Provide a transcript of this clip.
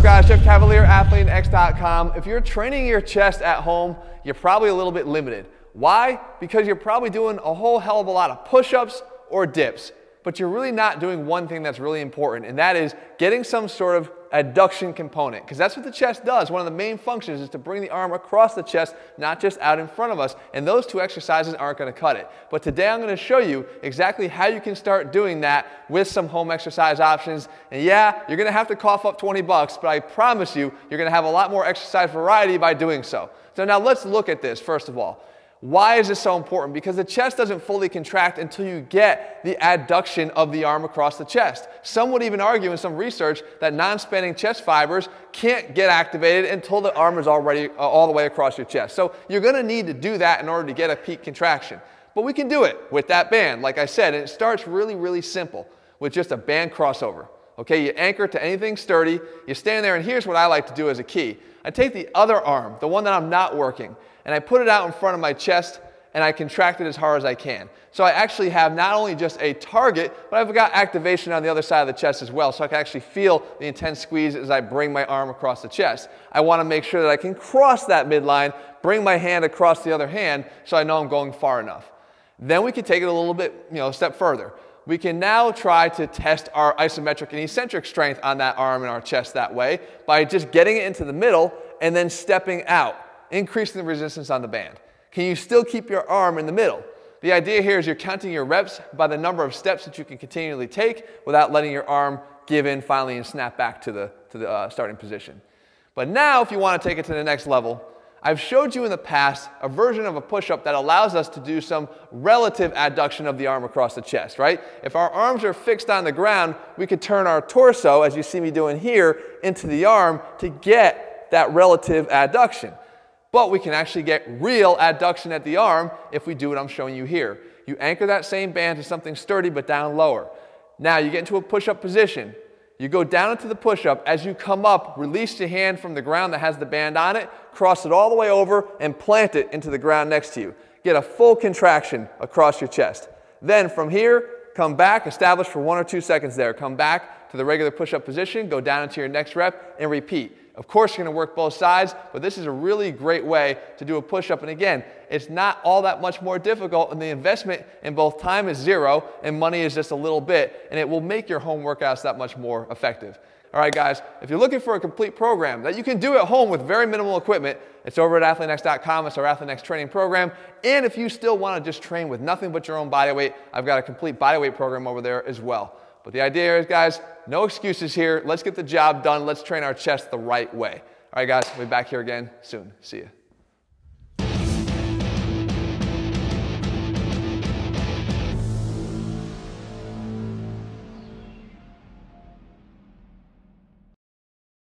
up guys, Jeff Cavaliere, AthleanX.com. If you're training your chest at home, you're probably a little bit limited. Why? Because you're probably doing a whole hell of a lot of push-ups or dips but you're really not doing one thing that's really important, and that is getting some sort of adduction component, because that's what the chest does. One of the main functions is to bring the arm across the chest, not just out in front of us, and those two exercises aren't going to cut it. But today I'm going to show you exactly how you can start doing that with some home exercise options. And yeah, you're going to have to cough up 20 bucks, but I promise you, you're going to have a lot more exercise variety by doing so. So now let's look at this first of all. Why is this so important? Because the chest doesn't fully contract until you get the adduction of the arm across the chest. Some would even argue in some research that non-spanning chest fibers can't get activated until the arm is already uh, all the way across your chest. So you're going to need to do that in order to get a peak contraction. But we can do it with that band, like I said, and it starts really, really simple with just a band crossover. Okay, you anchor to anything sturdy, you stand there, and here's what I like to do as a key. I take the other arm, the one that I'm not working, and I put it out in front of my chest and I contract it as hard as I can. So I actually have not only just a target, but I've got activation on the other side of the chest as well, so I can actually feel the intense squeeze as I bring my arm across the chest. I want to make sure that I can cross that midline, bring my hand across the other hand, so I know I'm going far enough. Then we can take it a little bit, you know, a step further. We can now try to test our isometric and eccentric strength on that arm and our chest that way by just getting it into the middle and then stepping out increasing the resistance on the band. Can you still keep your arm in the middle? The idea here is you're counting your reps by the number of steps that you can continually take without letting your arm give in finally and snap back to the, to the uh, starting position. But now, if you want to take it to the next level, I've showed you in the past a version of a push-up that allows us to do some relative adduction of the arm across the chest, right? If our arms are fixed on the ground, we could turn our torso, as you see me doing here, into the arm to get that relative adduction. But we can actually get real adduction at the arm if we do what I'm showing you here. You anchor that same band to something sturdy but down lower. Now you get into a push-up position. You go down into the push-up. As you come up, release your hand from the ground that has the band on it, cross it all the way over, and plant it into the ground next to you. Get a full contraction across your chest. Then from here, come back, establish for one or two seconds there. Come back to the regular push-up position, go down into your next rep, and repeat. Of course, you're going to work both sides, but this is a really great way to do a push up. And again, it's not all that much more difficult, and the investment in both time is zero and money is just a little bit, and it will make your home workouts that much more effective. All right, guys, if you're looking for a complete program that you can do at home with very minimal equipment, it's over at AthleanX.com. It's our AthleanX training program. And if you still want to just train with nothing but your own body weight, I've got a complete body weight program over there as well. But the idea is, guys, no excuses here. Let's get the job done. Let's train our chest the right way. All right, guys, we'll be back here again soon. See you.